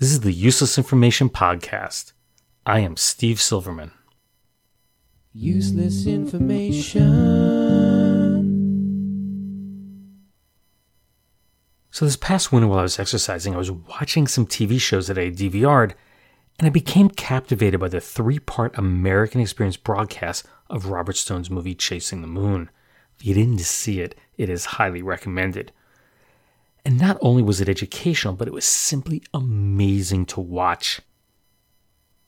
This is the Useless Information Podcast. I am Steve Silverman. Useless information. So, this past winter while I was exercising, I was watching some TV shows that I DVR'd, and I became captivated by the three part American Experience broadcast of Robert Stone's movie Chasing the Moon. If you didn't see it, it is highly recommended. And not only was it educational, but it was simply amazing to watch.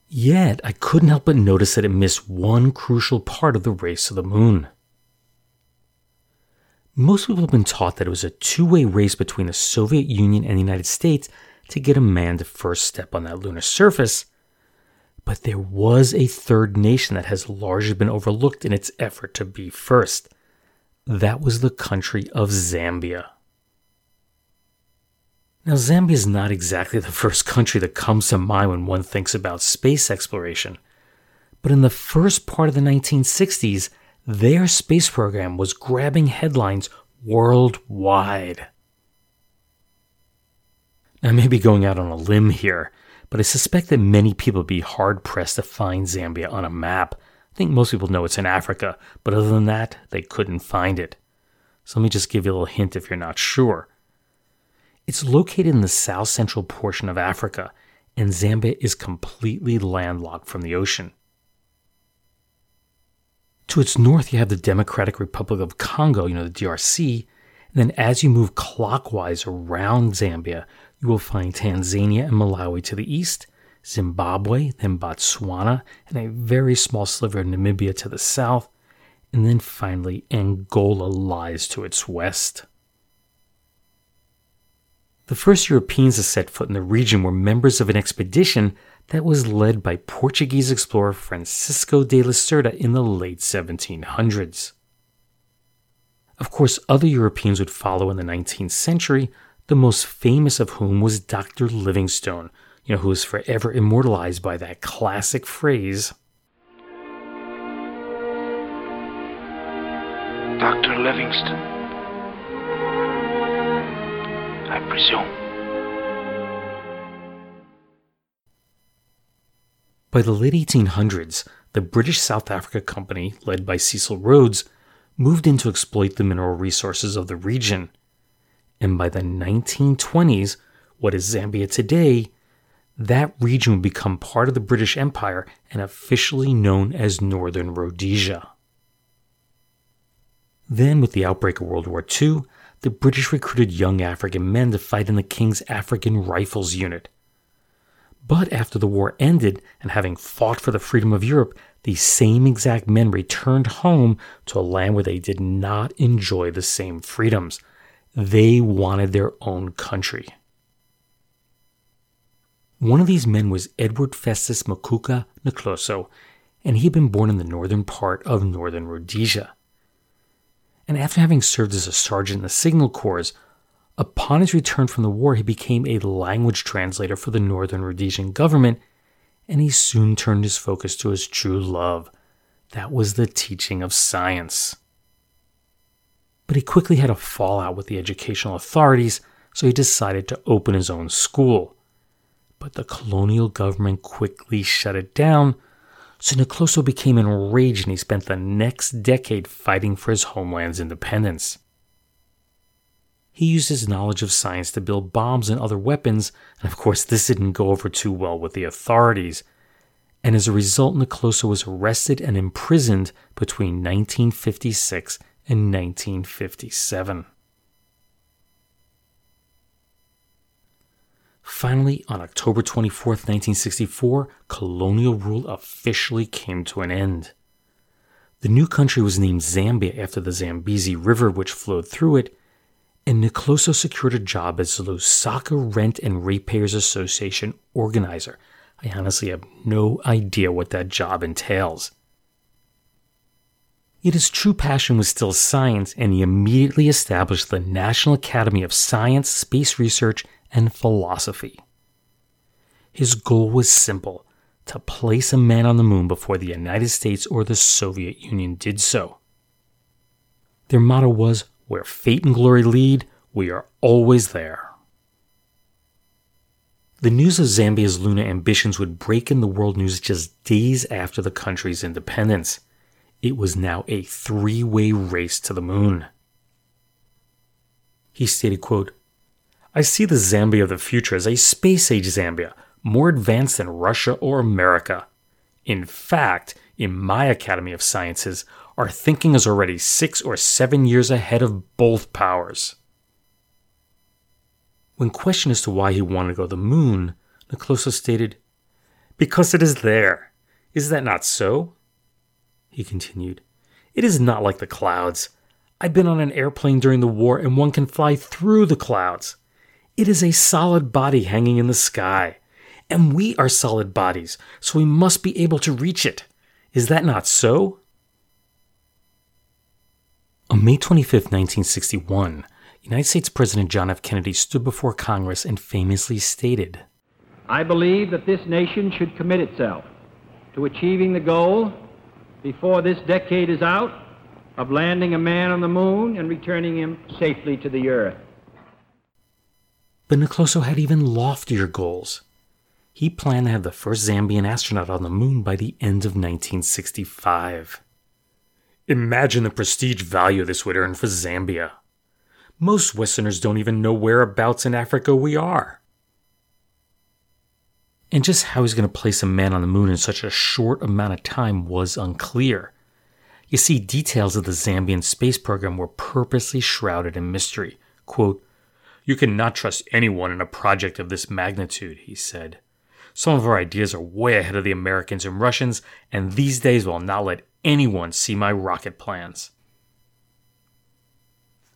Yet, I couldn't help but notice that it missed one crucial part of the race to the moon. Most people have been taught that it was a two way race between the Soviet Union and the United States to get a man to first step on that lunar surface. But there was a third nation that has largely been overlooked in its effort to be first. That was the country of Zambia. Now, Zambia is not exactly the first country that comes to mind when one thinks about space exploration. But in the first part of the 1960s, their space program was grabbing headlines worldwide. Now, I may be going out on a limb here, but I suspect that many people would be hard pressed to find Zambia on a map. I think most people know it's in Africa, but other than that, they couldn't find it. So let me just give you a little hint if you're not sure. It's located in the south central portion of Africa, and Zambia is completely landlocked from the ocean. To its north, you have the Democratic Republic of Congo, you know, the DRC. And then as you move clockwise around Zambia, you will find Tanzania and Malawi to the east, Zimbabwe, then Botswana, and a very small sliver of Namibia to the south, and then finally Angola lies to its west. The first Europeans to set foot in the region were members of an expedition that was led by Portuguese explorer Francisco de Lacerda in the late 1700s. Of course, other Europeans would follow in the 19th century, the most famous of whom was Dr. Livingstone, you know, who was forever immortalized by that classic phrase Dr. Livingstone. I presume. By the late 1800s, the British South Africa Company, led by Cecil Rhodes, moved in to exploit the mineral resources of the region. And by the 1920s, what is Zambia today, that region would become part of the British Empire and officially known as Northern Rhodesia. Then, with the outbreak of World War II, the British recruited young African men to fight in the King's African Rifles Unit. But after the war ended, and having fought for the freedom of Europe, these same exact men returned home to a land where they did not enjoy the same freedoms. They wanted their own country. One of these men was Edward Festus Mukuka Nkoloso, and he had been born in the northern part of northern Rhodesia and after having served as a sergeant in the Signal Corps, upon his return from the war, he became a language translator for the Northern Rhodesian government, and he soon turned his focus to his true love. That was the teaching of science. But he quickly had a fallout with the educational authorities, so he decided to open his own school. But the colonial government quickly shut it down so Nkoloso became enraged and he spent the next decade fighting for his homeland's independence. He used his knowledge of science to build bombs and other weapons, and of course, this didn't go over too well with the authorities. And as a result, Nkoloso was arrested and imprisoned between 1956 and 1957. Finally, on October 24, 1964, colonial rule officially came to an end. The new country was named Zambia after the Zambezi River, which flowed through it, and Nkoloso secured a job as the Lusaka Rent and Ratepayers Association organizer. I honestly have no idea what that job entails. Yet his true passion was still science, and he immediately established the National Academy of Science, Space Research, and Philosophy. His goal was simple to place a man on the moon before the United States or the Soviet Union did so. Their motto was Where fate and glory lead, we are always there. The news of Zambia's lunar ambitions would break in the world news just days after the country's independence. It was now a three way race to the moon. He stated, quote, I see the Zambia of the future as a space age Zambia, more advanced than Russia or America. In fact, in my Academy of Sciences, our thinking is already six or seven years ahead of both powers. When questioned as to why he wanted to go to the moon, Nkoloso stated, Because it is there. Is that not so? He continued, It is not like the clouds. I've been on an airplane during the war and one can fly through the clouds. It is a solid body hanging in the sky. And we are solid bodies, so we must be able to reach it. Is that not so? On May 25, 1961, United States President John F. Kennedy stood before Congress and famously stated I believe that this nation should commit itself to achieving the goal before this decade is out of landing a man on the moon and returning him safely to the earth. But Nkoloso had even loftier goals. He planned to have the first Zambian astronaut on the moon by the end of 1965. Imagine the prestige value this would earn for Zambia. Most Westerners don't even know whereabouts in Africa we are. And just how he's going to place a man on the moon in such a short amount of time was unclear. You see, details of the Zambian space program were purposely shrouded in mystery. Quote, You cannot trust anyone in a project of this magnitude, he said. Some of our ideas are way ahead of the Americans and Russians, and these days will not let anyone see my rocket plans.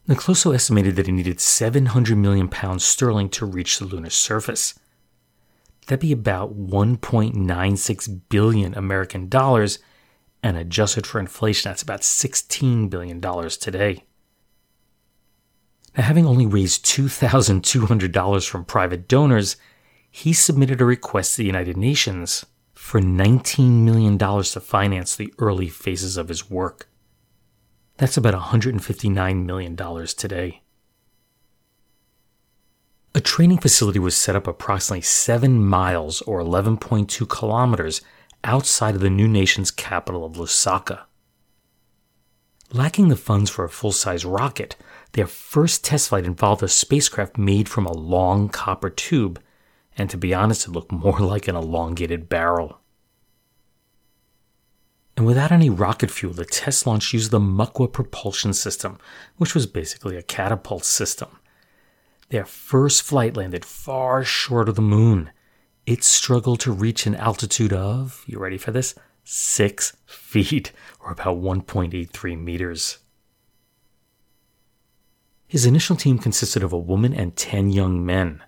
Nkoloso estimated that he needed 700 million pounds sterling to reach the lunar surface. That'd be about 1.96 billion American dollars, and adjusted for inflation, that's about 16 billion dollars today. Now, having only raised $2,200 from private donors, he submitted a request to the United Nations for $19 million to finance the early phases of his work. That's about $159 million today. A training facility was set up approximately 7 miles or 11.2 kilometers outside of the new nation's capital of Lusaka. Lacking the funds for a full size rocket, their first test flight involved a spacecraft made from a long copper tube and to be honest, it looked more like an elongated barrel. And without any rocket fuel, the test launch used the Mukwa propulsion system, which was basically a catapult system. Their first flight landed far short of the moon. It struggled to reach an altitude of, you ready for this? Six feet, or about 1.83 meters. His initial team consisted of a woman and 10 young men.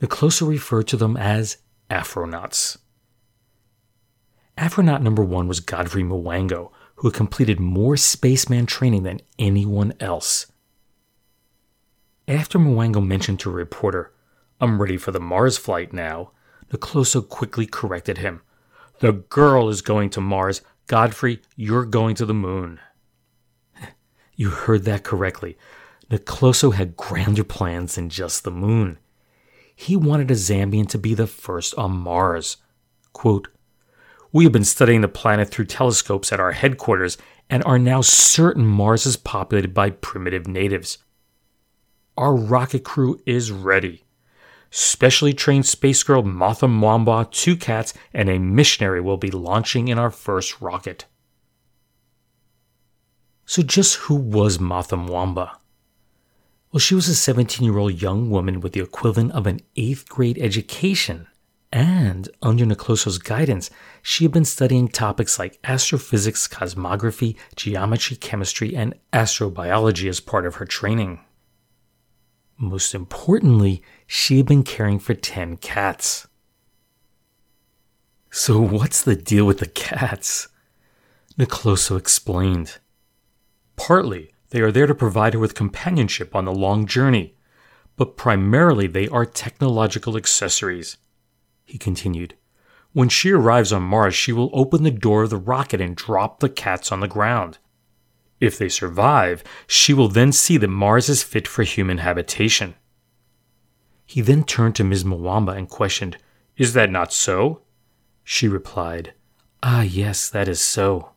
Nkoloso referred to them as Afronauts. Afronaut number one was Godfrey Mwango, who had completed more spaceman training than anyone else. After Mwango mentioned to a reporter, I'm ready for the Mars flight now, Nkoloso quickly corrected him. The girl is going to Mars. Godfrey, you're going to the moon. you heard that correctly. Nkoloso had grander plans than just the moon he wanted a Zambian to be the first on Mars. Quote, we have been studying the planet through telescopes at our headquarters and are now certain Mars is populated by primitive natives. our rocket crew is ready. Specially trained space girl Martha Mwamba, two cats, and a missionary will be launching in our first rocket. So, just who was Martha Mwamba? Well, she was a 17 year old young woman with the equivalent of an eighth grade education. And under Nkoloso's guidance, she had been studying topics like astrophysics, cosmography, geometry, chemistry, and astrobiology as part of her training. Most importantly, she had been caring for 10 cats. So, what's the deal with the cats? Nkoloso explained. Partly, they are there to provide her with companionship on the long journey, but primarily they are technological accessories. He continued. When she arrives on Mars, she will open the door of the rocket and drop the cats on the ground. If they survive, she will then see that Mars is fit for human habitation. He then turned to Ms. Mwamba and questioned, Is that not so? She replied, Ah, yes, that is so.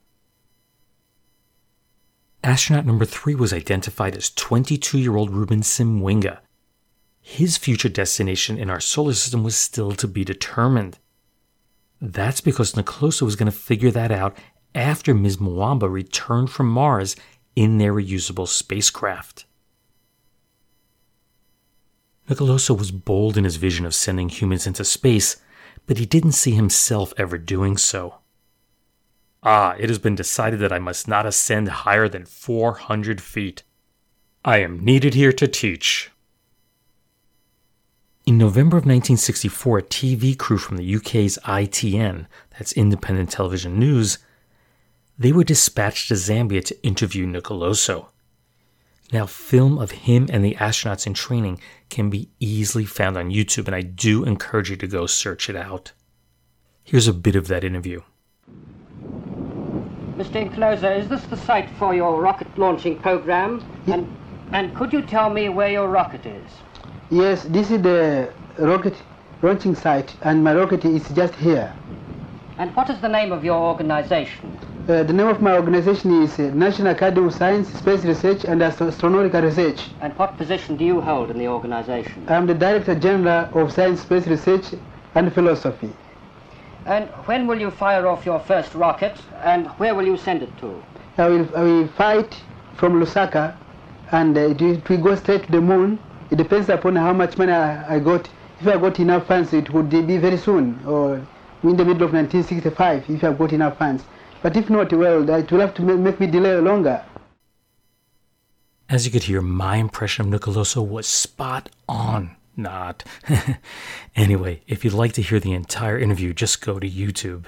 Astronaut number three was identified as 22 year old Ruben Simwinga. His future destination in our solar system was still to be determined. That's because Nkoloso was going to figure that out after Ms. Mwamba returned from Mars in their reusable spacecraft. Nkoloso was bold in his vision of sending humans into space, but he didn't see himself ever doing so. Ah, it has been decided that I must not ascend higher than 400 feet. I am needed here to teach. In November of 1964, a TV crew from the UK's ITN, that's Independent Television News, they were dispatched to Zambia to interview Nkoloso. Now, film of him and the astronauts in training can be easily found on YouTube, and I do encourage you to go search it out. Here's a bit of that interview. Mr. Nkoloso, is this the site for your rocket launching program? And, and could you tell me where your rocket is? Yes, this is the rocket launching site, and my rocket is just here. And what is the name of your organization? Uh, the name of my organization is uh, National Academy of Science, Space Research, and Astro- Astronautical Research. And what position do you hold in the organization? I am the Director General of Science, Space Research, and Philosophy. And when will you fire off your first rocket, and where will you send it to? I will, I will fight from Lusaka, and uh, it, will, it will go straight to the moon. It depends upon how much money I, I got. If I got enough funds, it would be very soon, or in the middle of 1965, if I got enough funds. But if not, well, it will have to make me delay longer. As you could hear, my impression of Nkoloso was spot on. Not. anyway, if you'd like to hear the entire interview, just go to YouTube.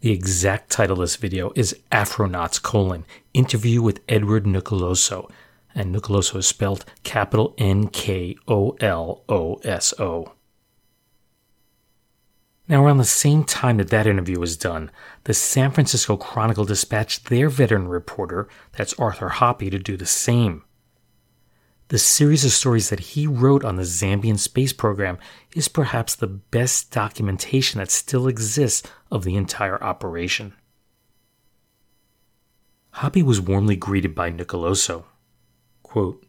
The exact title of this video is Afronauts colon interview with Edward Nkoloso, and Nkoloso is spelled capital N K O L O S O. Now, around the same time that that interview was done, the San Francisco Chronicle dispatched their veteran reporter, that's Arthur Hoppe, to do the same. The series of stories that he wrote on the Zambian space program is perhaps the best documentation that still exists of the entire operation. Hoppe was warmly greeted by Nkoloso. Quote,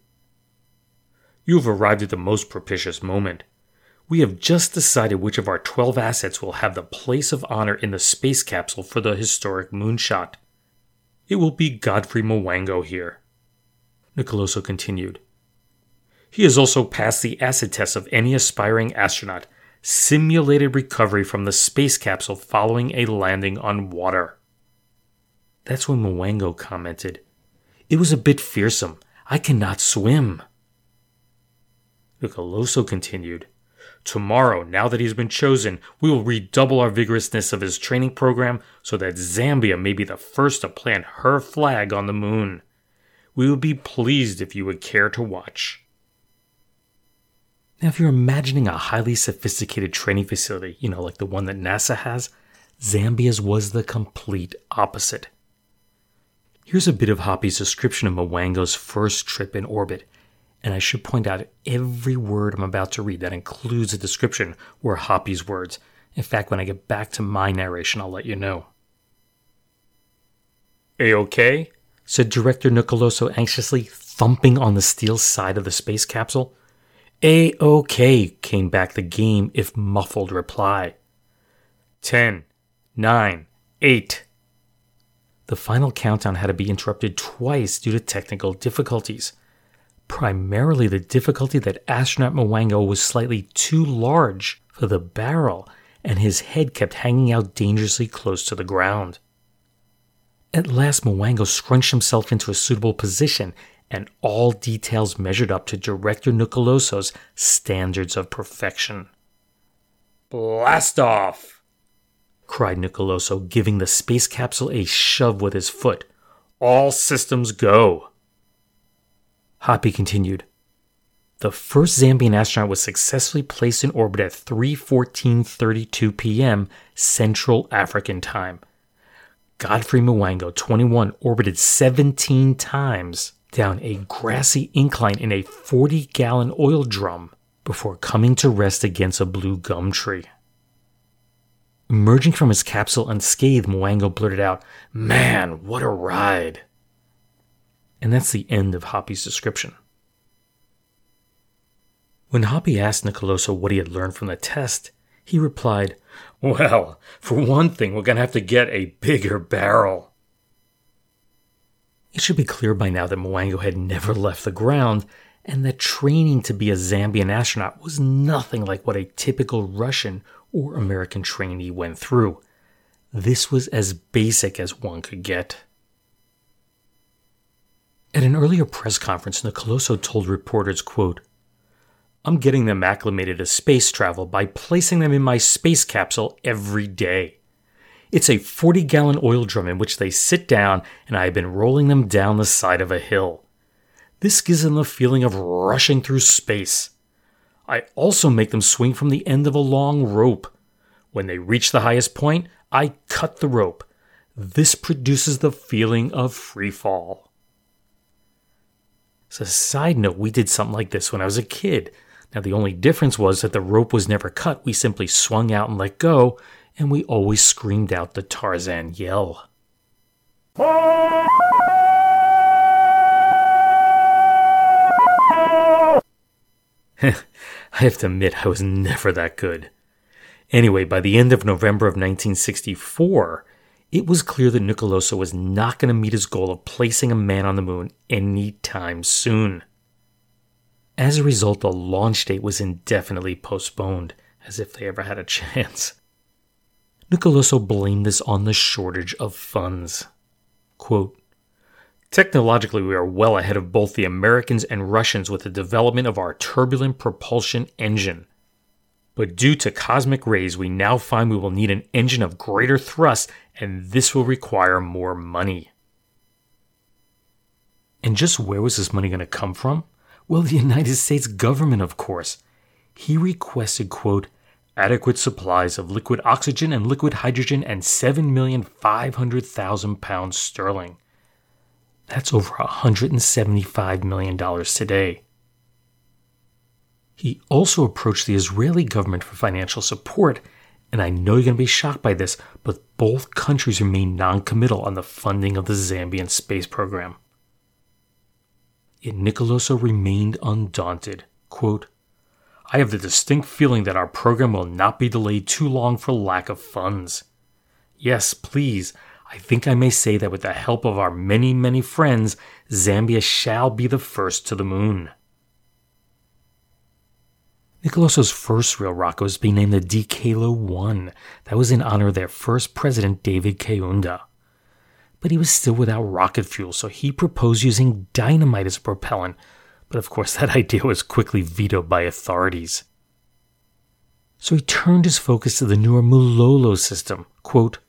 You have arrived at the most propitious moment. We have just decided which of our 12 assets will have the place of honor in the space capsule for the historic moonshot. It will be Godfrey Mwango here. Nkoloso continued. He has also passed the acid test of any aspiring astronaut, simulated recovery from the space capsule following a landing on water. That's when Mwango commented, It was a bit fearsome. I cannot swim. Nkoloso continued, Tomorrow, now that he's been chosen, we will redouble our vigorousness of his training program so that Zambia may be the first to plant her flag on the moon. We would be pleased if you would care to watch. Now, if you're imagining a highly sophisticated training facility, you know, like the one that NASA has, Zambia's was the complete opposite. Here's a bit of Hoppe's description of Mwango's first trip in orbit, and I should point out every word I'm about to read that includes a description were Hoppe's words. In fact, when I get back to my narration, I'll let you know. A-OK? said Director Nkoloso anxiously, thumping on the steel side of the space capsule. A OK, came back the game if muffled reply. Ten, nine, eight. The final countdown had to be interrupted twice due to technical difficulties. Primarily the difficulty that astronaut Mwango was slightly too large for the barrel, and his head kept hanging out dangerously close to the ground. At last, Mwango scrunched himself into a suitable position, and all details measured up to Director Nkoloso's standards of perfection. Blast off! cried Nkoloso, giving the space capsule a shove with his foot. All systems go! Hoppe continued. The first Zambian astronaut was successfully placed in orbit at 3:14:32 p.m. Central African Time. Godfrey Mwango, 21, orbited 17 times down a grassy incline in a 40-gallon oil drum before coming to rest against a blue gum tree. Emerging from his capsule unscathed, Mwango blurted out, Man, what a ride! And that's the end of Hoppe's description. When Hoppe asked Nkoloso what he had learned from the test, he replied, Well, for one thing, we're going to have to get a bigger barrel. It should be clear by now that Mwango had never left the ground, and that training to be a Zambian astronaut was nothing like what a typical Russian or American trainee went through. This was as basic as one could get. At an earlier press conference, Nkoloso told reporters, quote, I'm getting them acclimated to space travel by placing them in my space capsule every day. It's a 40 gallon oil drum in which they sit down, and I have been rolling them down the side of a hill. This gives them the feeling of rushing through space. I also make them swing from the end of a long rope. When they reach the highest point, I cut the rope. This produces the feeling of free fall. As a side note, we did something like this when I was a kid. Now, the only difference was that the rope was never cut. We simply swung out and let go, and we always screamed out the Tarzan yell. I have to admit, I was never that good. Anyway, by the end of November of 1964, it was clear that Nkoloso was not going to meet his goal of placing a man on the moon anytime soon. As a result, the launch date was indefinitely postponed, as if they ever had a chance. Nkoloso blamed this on the shortage of funds. Quote, Technologically, we are well ahead of both the Americans and Russians with the development of our turbulent propulsion engine. But due to cosmic rays, we now find we will need an engine of greater thrust, and this will require more money. And just where was this money going to come from? Well, the United States government, of course. He requested, quote, adequate supplies of liquid oxygen and liquid hydrogen and 7,500,000 pounds sterling. That's over $175 million today. He also approached the Israeli government for financial support, and I know you're going to be shocked by this, but both countries remain non committal on the funding of the Zambian space program. Yet Nkoloso remained undaunted. Quote, I have the distinct feeling that our program will not be delayed too long for lack of funds. Yes, please, I think I may say that with the help of our many, many friends, Zambia shall be the first to the moon. Nkoloso's first real rocket was being named the Dikelo 1. That was in honor of their first president, David Kaunda. But he was still without rocket fuel, so he proposed using dynamite as a propellant. But of course, that idea was quickly vetoed by authorities. So he turned his focus to the newer Mulolo system. Quote,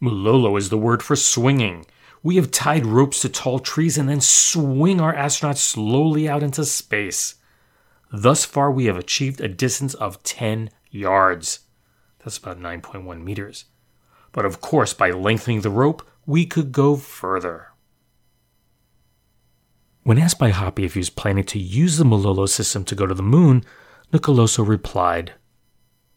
Mulolo is the word for swinging. We have tied ropes to tall trees and then swing our astronauts slowly out into space. Thus far, we have achieved a distance of 10 yards. That's about 9.1 meters. But of course, by lengthening the rope, we could go further. When asked by Hoppe if he was planning to use the Mulolo system to go to the moon, Nkoloso replied,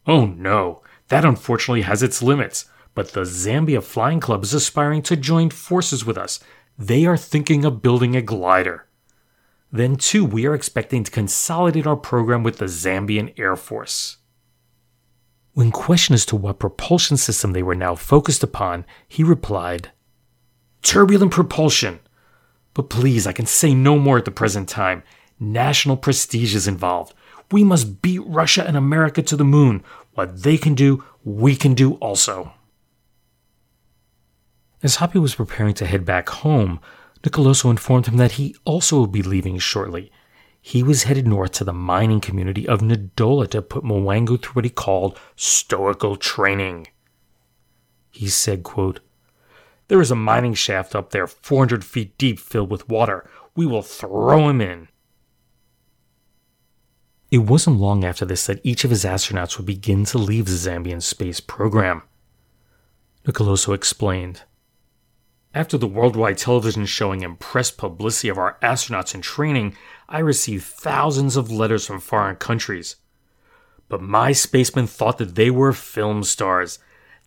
Oh no, that unfortunately has its limits but the Zambia Flying Club is aspiring to join forces with us. they are thinking of building a glider. Then, too, we are expecting to consolidate our program with the Zambian Air Force. When questioned as to what propulsion system they were now focused upon, he replied, Turbulent propulsion. But please, I can say no more at the present time. National prestige is involved. We must beat Russia and America to the moon. What they can do, we can do also. As Hoppe was preparing to head back home, Nkoloso informed him that he also would be leaving shortly. He was headed north to the mining community of Ndola to put Mwango through what he called stoical training. He said, quote, There is a mining shaft up there 400 feet deep filled with water. We will throw him in. It wasn't long after this that each of his astronauts would begin to leave the Zambian space program. Nkoloso explained. After the worldwide television showing and press publicity of our astronauts in training, I received thousands of letters from foreign countries. But my spacemen thought that they were film stars.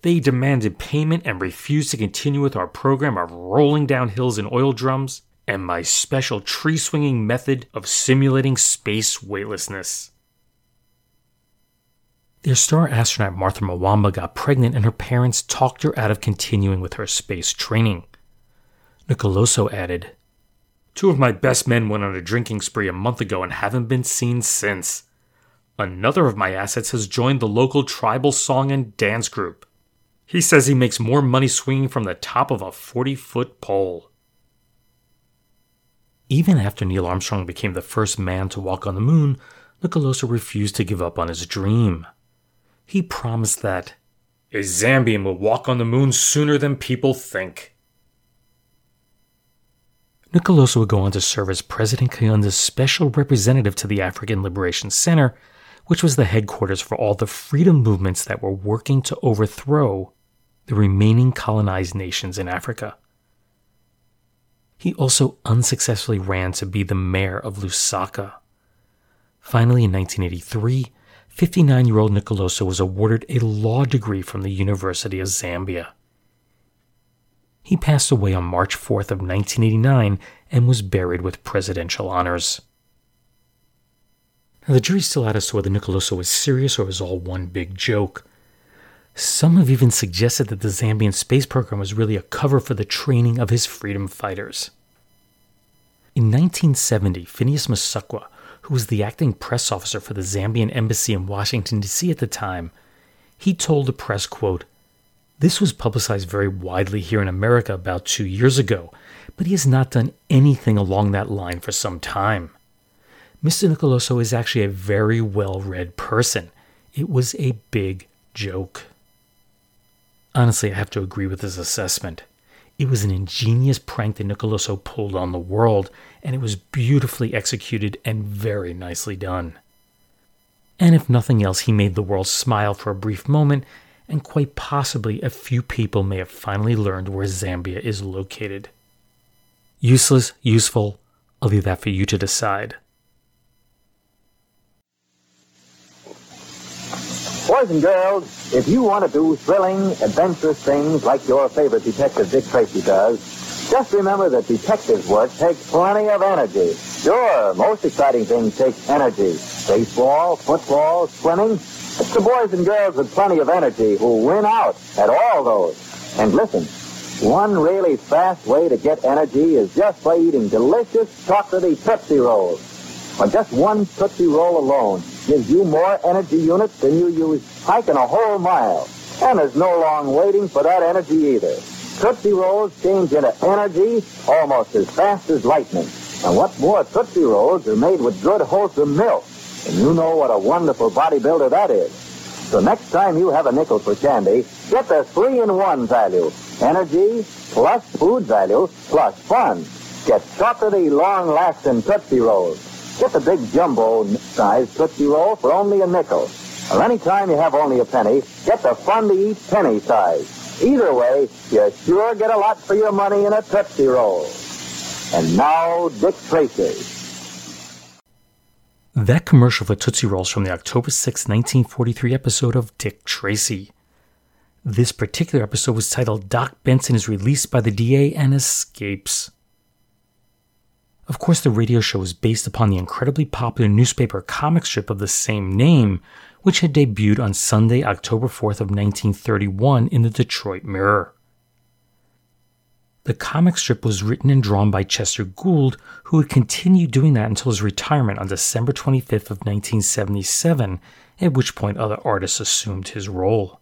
They demanded payment and refused to continue with our program of rolling down hills in oil drums and my special tree swinging method of simulating space weightlessness. Their star astronaut Martha Mwamba got pregnant and her parents talked her out of continuing with her space training. Nkoloso added, Two of my best men went on a drinking spree a month ago and haven't been seen since. Another of my assets has joined the local tribal song and dance group. He says he makes more money swinging from the top of a 40 foot pole. Even after Neil Armstrong became the first man to walk on the moon, Nkoloso refused to give up on his dream. He promised that a Zambian will walk on the moon sooner than people think. Nkoloso would go on to serve as President Kaunda's special representative to the African Liberation Center, which was the headquarters for all the freedom movements that were working to overthrow the remaining colonized nations in Africa. He also unsuccessfully ran to be the mayor of Lusaka. Finally, in 1983, 59 year old Nkoloso was awarded a law degree from the University of Zambia. He passed away on March 4th of 1989 and was buried with presidential honors. Now, the jury's still as to whether Nkoloso was serious or was all one big joke. Some have even suggested that the Zambian space program was really a cover for the training of his freedom fighters. In 1970, Phineas Musukwa, who was the acting press officer for the Zambian embassy in Washington, D.C. at the time, he told the press, quote, this was publicized very widely here in America about two years ago, but he has not done anything along that line for some time. Mr. Nkoloso is actually a very well read person. It was a big joke. Honestly, I have to agree with his assessment. It was an ingenious prank that Nkoloso pulled on the world, and it was beautifully executed and very nicely done. And if nothing else, he made the world smile for a brief moment and quite possibly a few people may have finally learned where Zambia is located. Useless, useful, I'll leave that for you to decide. Boys and girls, if you want to do thrilling, adventurous things like your favorite detective Dick Tracy does, just remember that detective work takes plenty of energy. Sure, most exciting things take energy. Baseball, football, swimming, it's the boys and girls with plenty of energy who win out at all those. And listen, one really fast way to get energy is just by eating delicious chocolatey Tootsie Rolls. Or just one Tootsie Roll alone gives you more energy units than you use hiking a whole mile. And there's no long waiting for that energy either. Tootsie Rolls change into energy almost as fast as lightning. And what's more, Tootsie Rolls are made with good, wholesome milk. And you know what a wonderful bodybuilder that is. So next time you have a nickel for candy, get the three-in-one value. Energy plus food value plus fun. Get chocolatey, long-lasting Tootsie Rolls. Get the big jumbo size Tootsie Roll for only a nickel. Or anytime you have only a penny, get the fun-to-eat penny size. Either way, you sure get a lot for your money in a Tootsie Roll. And now, Dick Tracy. That commercial for Tootsie Rolls from the October 6, 1943 episode of Dick Tracy. This particular episode was titled Doc Benson is released by the DA and escapes. Of course, the radio show was based upon the incredibly popular newspaper comic strip of the same name, which had debuted on Sunday, October 4th of 1931 in the Detroit Mirror. The comic strip was written and drawn by Chester Gould, who would continue doing that until his retirement on December 25th of 1977, at which point other artists assumed his role.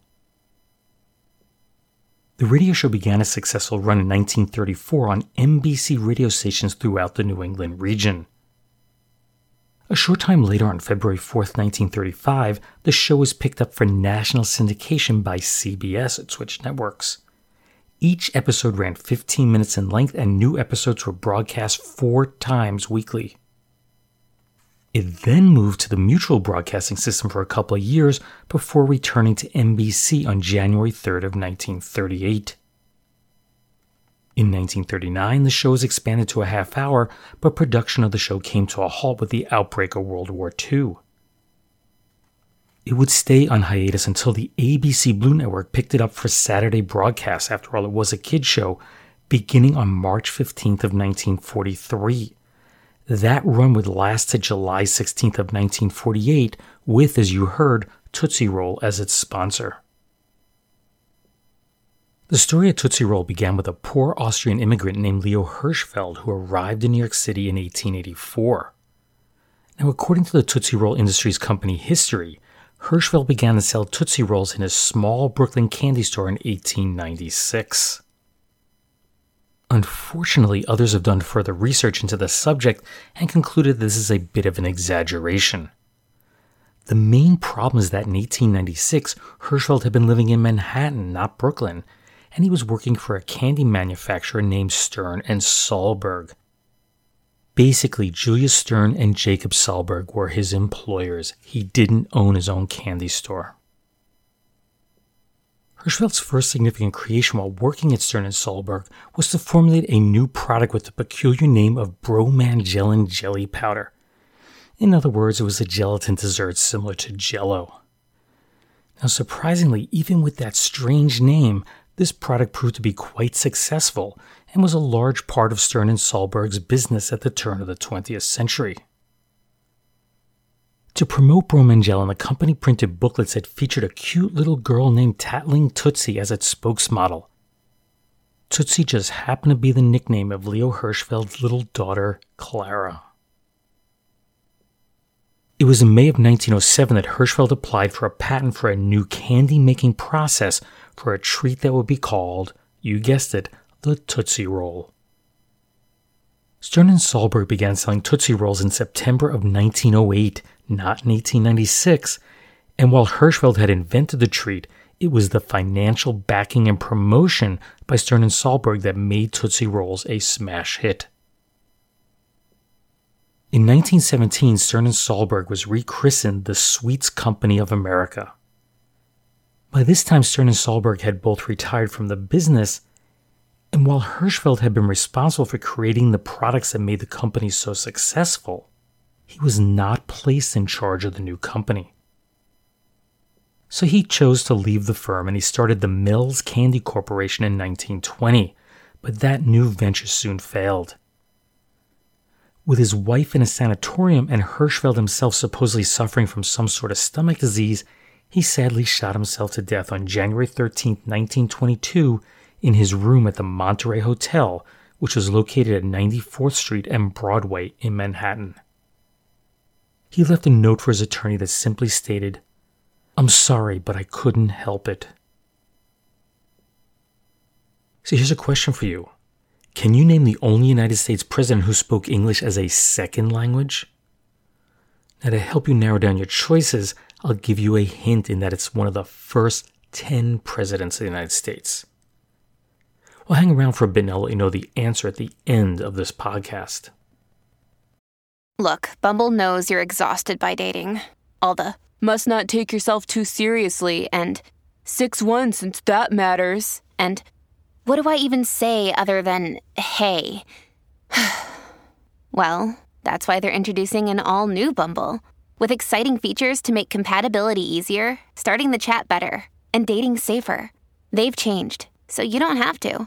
The radio show began a successful run in 1934 on NBC radio stations throughout the New England region. A short time later, on February 4, 1935, the show was picked up for national syndication by CBS at Switch Networks. Each episode ran 15 minutes in length, and new episodes were broadcast four times weekly. It then moved to the Mutual Broadcasting System for a couple of years before returning to NBC on January 3rd of 1938. In 1939, the show was expanded to a half hour, but production of the show came to a halt with the outbreak of World War II. It would stay on hiatus until the ABC Blue Network picked it up for Saturday broadcasts. After all, it was a kid show, beginning on March 15th of 1943. That run would last to July 16th of 1948, with, as you heard, Tootsie Roll as its sponsor. The story of Tootsie Roll began with a poor Austrian immigrant named Leo Hirschfeld who arrived in New York City in 1884. Now, according to the Tootsie Roll Industries Company history, Hirschfeld began to sell Tootsie Rolls in his small Brooklyn candy store in 1896. Unfortunately, others have done further research into the subject and concluded this is a bit of an exaggeration. The main problem is that in 1896, Hirschfeld had been living in Manhattan, not Brooklyn, and he was working for a candy manufacturer named Stern and Saalberg. Basically, Julius Stern and Jacob Saalberg were his employers. He didn't own his own candy store. Hirschfeld's first significant creation while working at Stern and Saalberg was to formulate a new product with the peculiar name of Bromangelon jelly powder. In other words, it was a gelatin dessert similar to jello. Now, surprisingly, even with that strange name, this product proved to be quite successful and was a large part of Stern and Saalberg's business at the turn of the 20th century. To promote Bromangelon, the company printed booklets that featured a cute little girl named Tatling Tootsie as its spokesmodel. Tootsie just happened to be the nickname of Leo Hirschfeld's little daughter, Clara. It was in May of 1907 that Hirschfeld applied for a patent for a new candy making process for a treat that would be called, you guessed it, the Tootsie Roll. Stern and Saalberg began selling Tootsie Rolls in September of 1908, not in 1896, and while Hirschfeld had invented the treat, it was the financial backing and promotion by Stern and Saalberg that made Tootsie Rolls a smash hit. In 1917, Stern and Saalberg was rechristened the Sweets Company of America. By this time, Stern and Saalberg had both retired from the business and while Hirschfeld had been responsible for creating the products that made the company so successful, he was not placed in charge of the new company. So he chose to leave the firm and he started the Mills Candy Corporation in 1920, but that new venture soon failed. With his wife in a sanatorium and Hirschfeld himself supposedly suffering from some sort of stomach disease, he sadly shot himself to death on January 13, 1922, in his room at the Monterey Hotel, which was located at 94th Street and Broadway in Manhattan. He left a note for his attorney that simply stated, I'm sorry, but I couldn't help it. So here's a question for you Can you name the only United States president who spoke English as a second language? Now, to help you narrow down your choices, I'll give you a hint in that it's one of the first 10 presidents of the United States. Well, hang around for a bit and I'll let you know the answer at the end of this podcast. Look, Bumble knows you're exhausted by dating. All the must not take yourself too seriously and 6 1 since that matters. And what do I even say other than hey? well, that's why they're introducing an all new Bumble with exciting features to make compatibility easier, starting the chat better, and dating safer. They've changed, so you don't have to.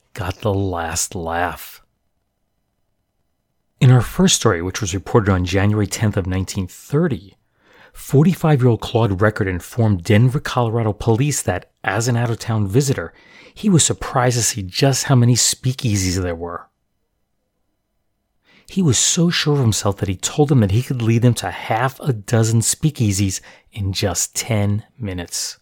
got the last laugh. In our first story, which was reported on January 10th of 1930, 45-year-old Claude Record informed Denver, Colorado police that, as an out-of-town visitor, he was surprised to see just how many speakeasies there were. He was so sure of himself that he told them that he could lead them to half a dozen speakeasies in just 10 minutes.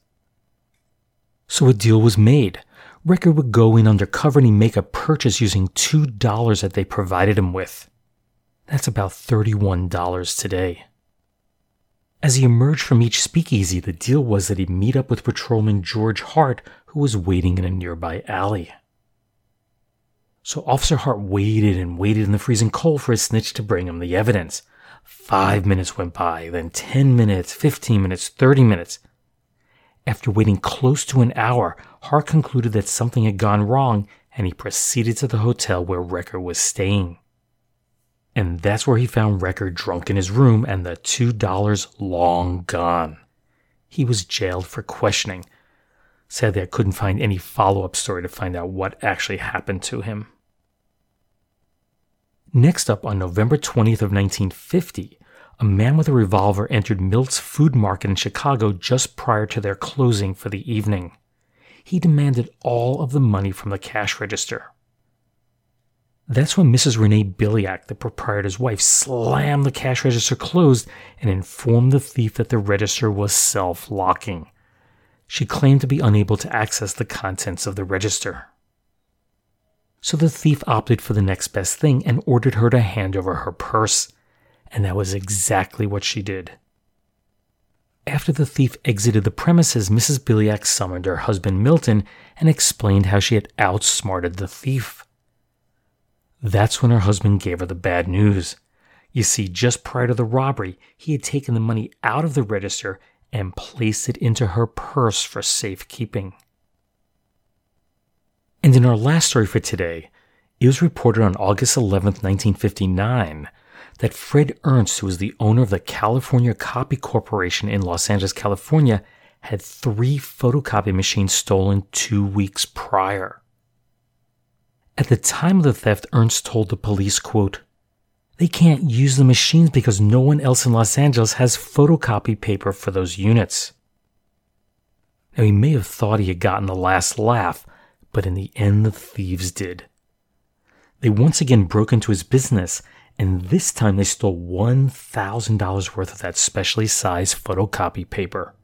So a deal was made. Record would go in undercover and he'd make a purchase using $2 that they provided him with. That's about $31 today. As he emerged from each speakeasy, the deal was that he'd meet up with patrolman George Hart, who was waiting in a nearby alley. So Officer Hart waited and waited in the freezing cold for his snitch to bring him the evidence. Five minutes went by, then 10 minutes, 15 minutes, 30 minutes. After waiting close to an hour, Hart concluded that something had gone wrong and he proceeded to the hotel where Record was staying. And that's where he found Record drunk in his room and the $2 long gone. He was jailed for questioning. Sadly, I couldn't find any follow up story to find out what actually happened to him. Next up, on November 20th of 1950, a man with a revolver entered Milt's Food Market in Chicago just prior to their closing for the evening. He demanded all of the money from the cash register. That's when Mrs. Renee Biliak, the proprietor's wife, slammed the cash register closed and informed the thief that the register was self locking. She claimed to be unable to access the contents of the register. So the thief opted for the next best thing and ordered her to hand over her purse and that was exactly what she did. After the thief exited the premises, Mrs. Biliak summoned her husband Milton and explained how she had outsmarted the thief. That's when her husband gave her the bad news. You see, just prior to the robbery, he had taken the money out of the register and placed it into her purse for safekeeping. And in our last story for today, it was reported on August 11, 1959, that Fred Ernst, who was the owner of the California Copy Corporation in Los Angeles, California, had three photocopy machines stolen two weeks prior. At the time of the theft, Ernst told the police, quote, they can't use the machines because no one else in Los Angeles has photocopy paper for those units. Now, he may have thought he had gotten the last laugh, but in the end, the thieves did. They once again broke into his business and this time they stole $1,000 worth of that specially sized photocopy paper.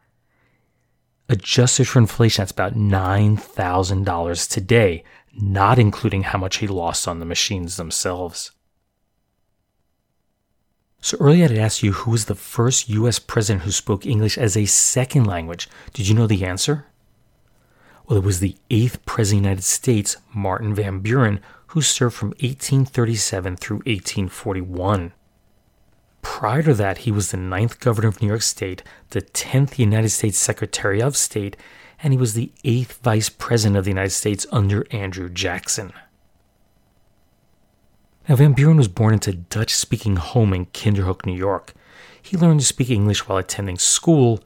Adjusted for inflation, that's about $9,000 today, not including how much he lost on the machines themselves. So earlier I asked you who was the first US president who spoke English as a second language. Did you know the answer? Well, it was the eighth president of the United States, Martin Van Buren, who served from 1837 through 1841. Prior to that, he was the ninth governor of New York State, the 10th United States Secretary of State, and he was the eighth vice president of the United States under Andrew Jackson. Now, Van Buren was born into a Dutch speaking home in Kinderhook, New York. He learned to speak English while attending school,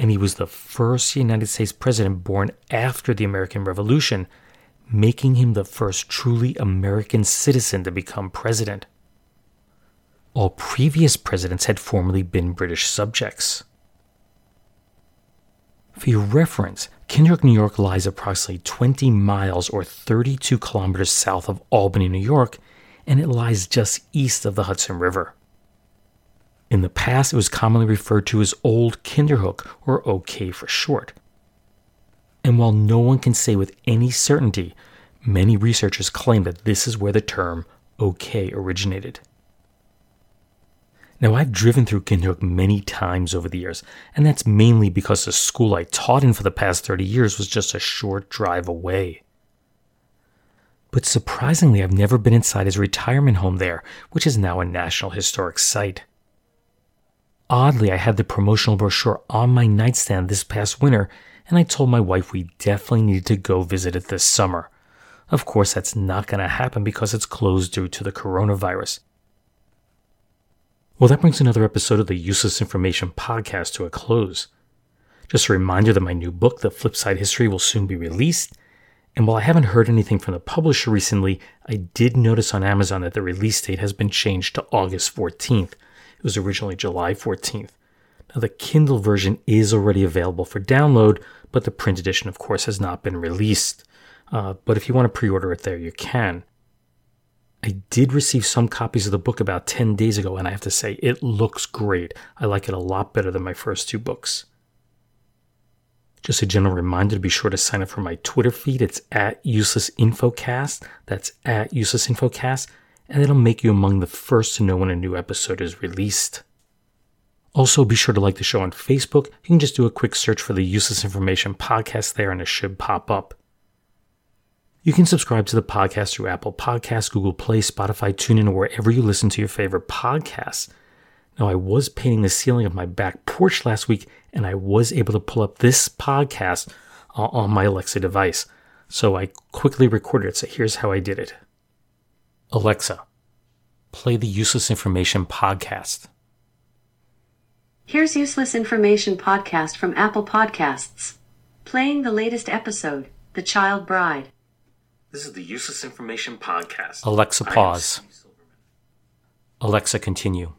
and he was the first United States president born after the American Revolution, making him the first truly American citizen to become president. All previous presidents had formerly been British subjects. For your reference, Kinderhook, New York lies approximately 20 miles or 32 kilometers south of Albany, New York, and it lies just east of the Hudson River. In the past, it was commonly referred to as Old Kinderhook, or OK for short. And while no one can say with any certainty, many researchers claim that this is where the term OK originated. Now, I've driven through Kinderhook many times over the years, and that's mainly because the school I taught in for the past 30 years was just a short drive away. But surprisingly, I've never been inside his retirement home there, which is now a National Historic Site. Oddly, I had the promotional brochure on my nightstand this past winter, and I told my wife we definitely needed to go visit it this summer. Of course, that's not going to happen because it's closed due to the coronavirus. Well, that brings another episode of the Useless Information podcast to a close. Just a reminder that my new book, The Flipside History, will soon be released. And while I haven't heard anything from the publisher recently, I did notice on Amazon that the release date has been changed to August 14th. It was originally July 14th. Now, the Kindle version is already available for download, but the print edition, of course, has not been released. Uh, but if you want to pre order it there, you can. I did receive some copies of the book about 10 days ago, and I have to say, it looks great. I like it a lot better than my first two books. Just a general reminder to be sure to sign up for my Twitter feed. It's at Useless Infocast. That's at Useless Infocast. and it'll make you among the first to know when a new episode is released. Also, be sure to like the show on Facebook. You can just do a quick search for the Useless Information Podcast there, and it should pop up. You can subscribe to the podcast through Apple Podcasts, Google Play, Spotify, TuneIn, or wherever you listen to your favorite podcasts. Now, I was painting the ceiling of my back porch last week, and I was able to pull up this podcast uh, on my Alexa device. So I quickly recorded it. So here's how I did it Alexa, play the Useless Information podcast. Here's Useless Information podcast from Apple Podcasts. Playing the latest episode, The Child Bride. This is the Useless Information Podcast. Alexa, pause. Alexa, continue.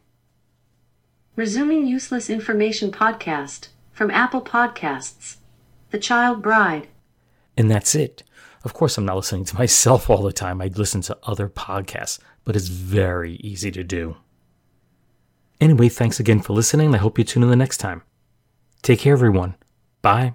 Resuming Useless Information Podcast from Apple Podcasts. The Child Bride. And that's it. Of course, I'm not listening to myself all the time. I listen to other podcasts, but it's very easy to do. Anyway, thanks again for listening. I hope you tune in the next time. Take care, everyone. Bye.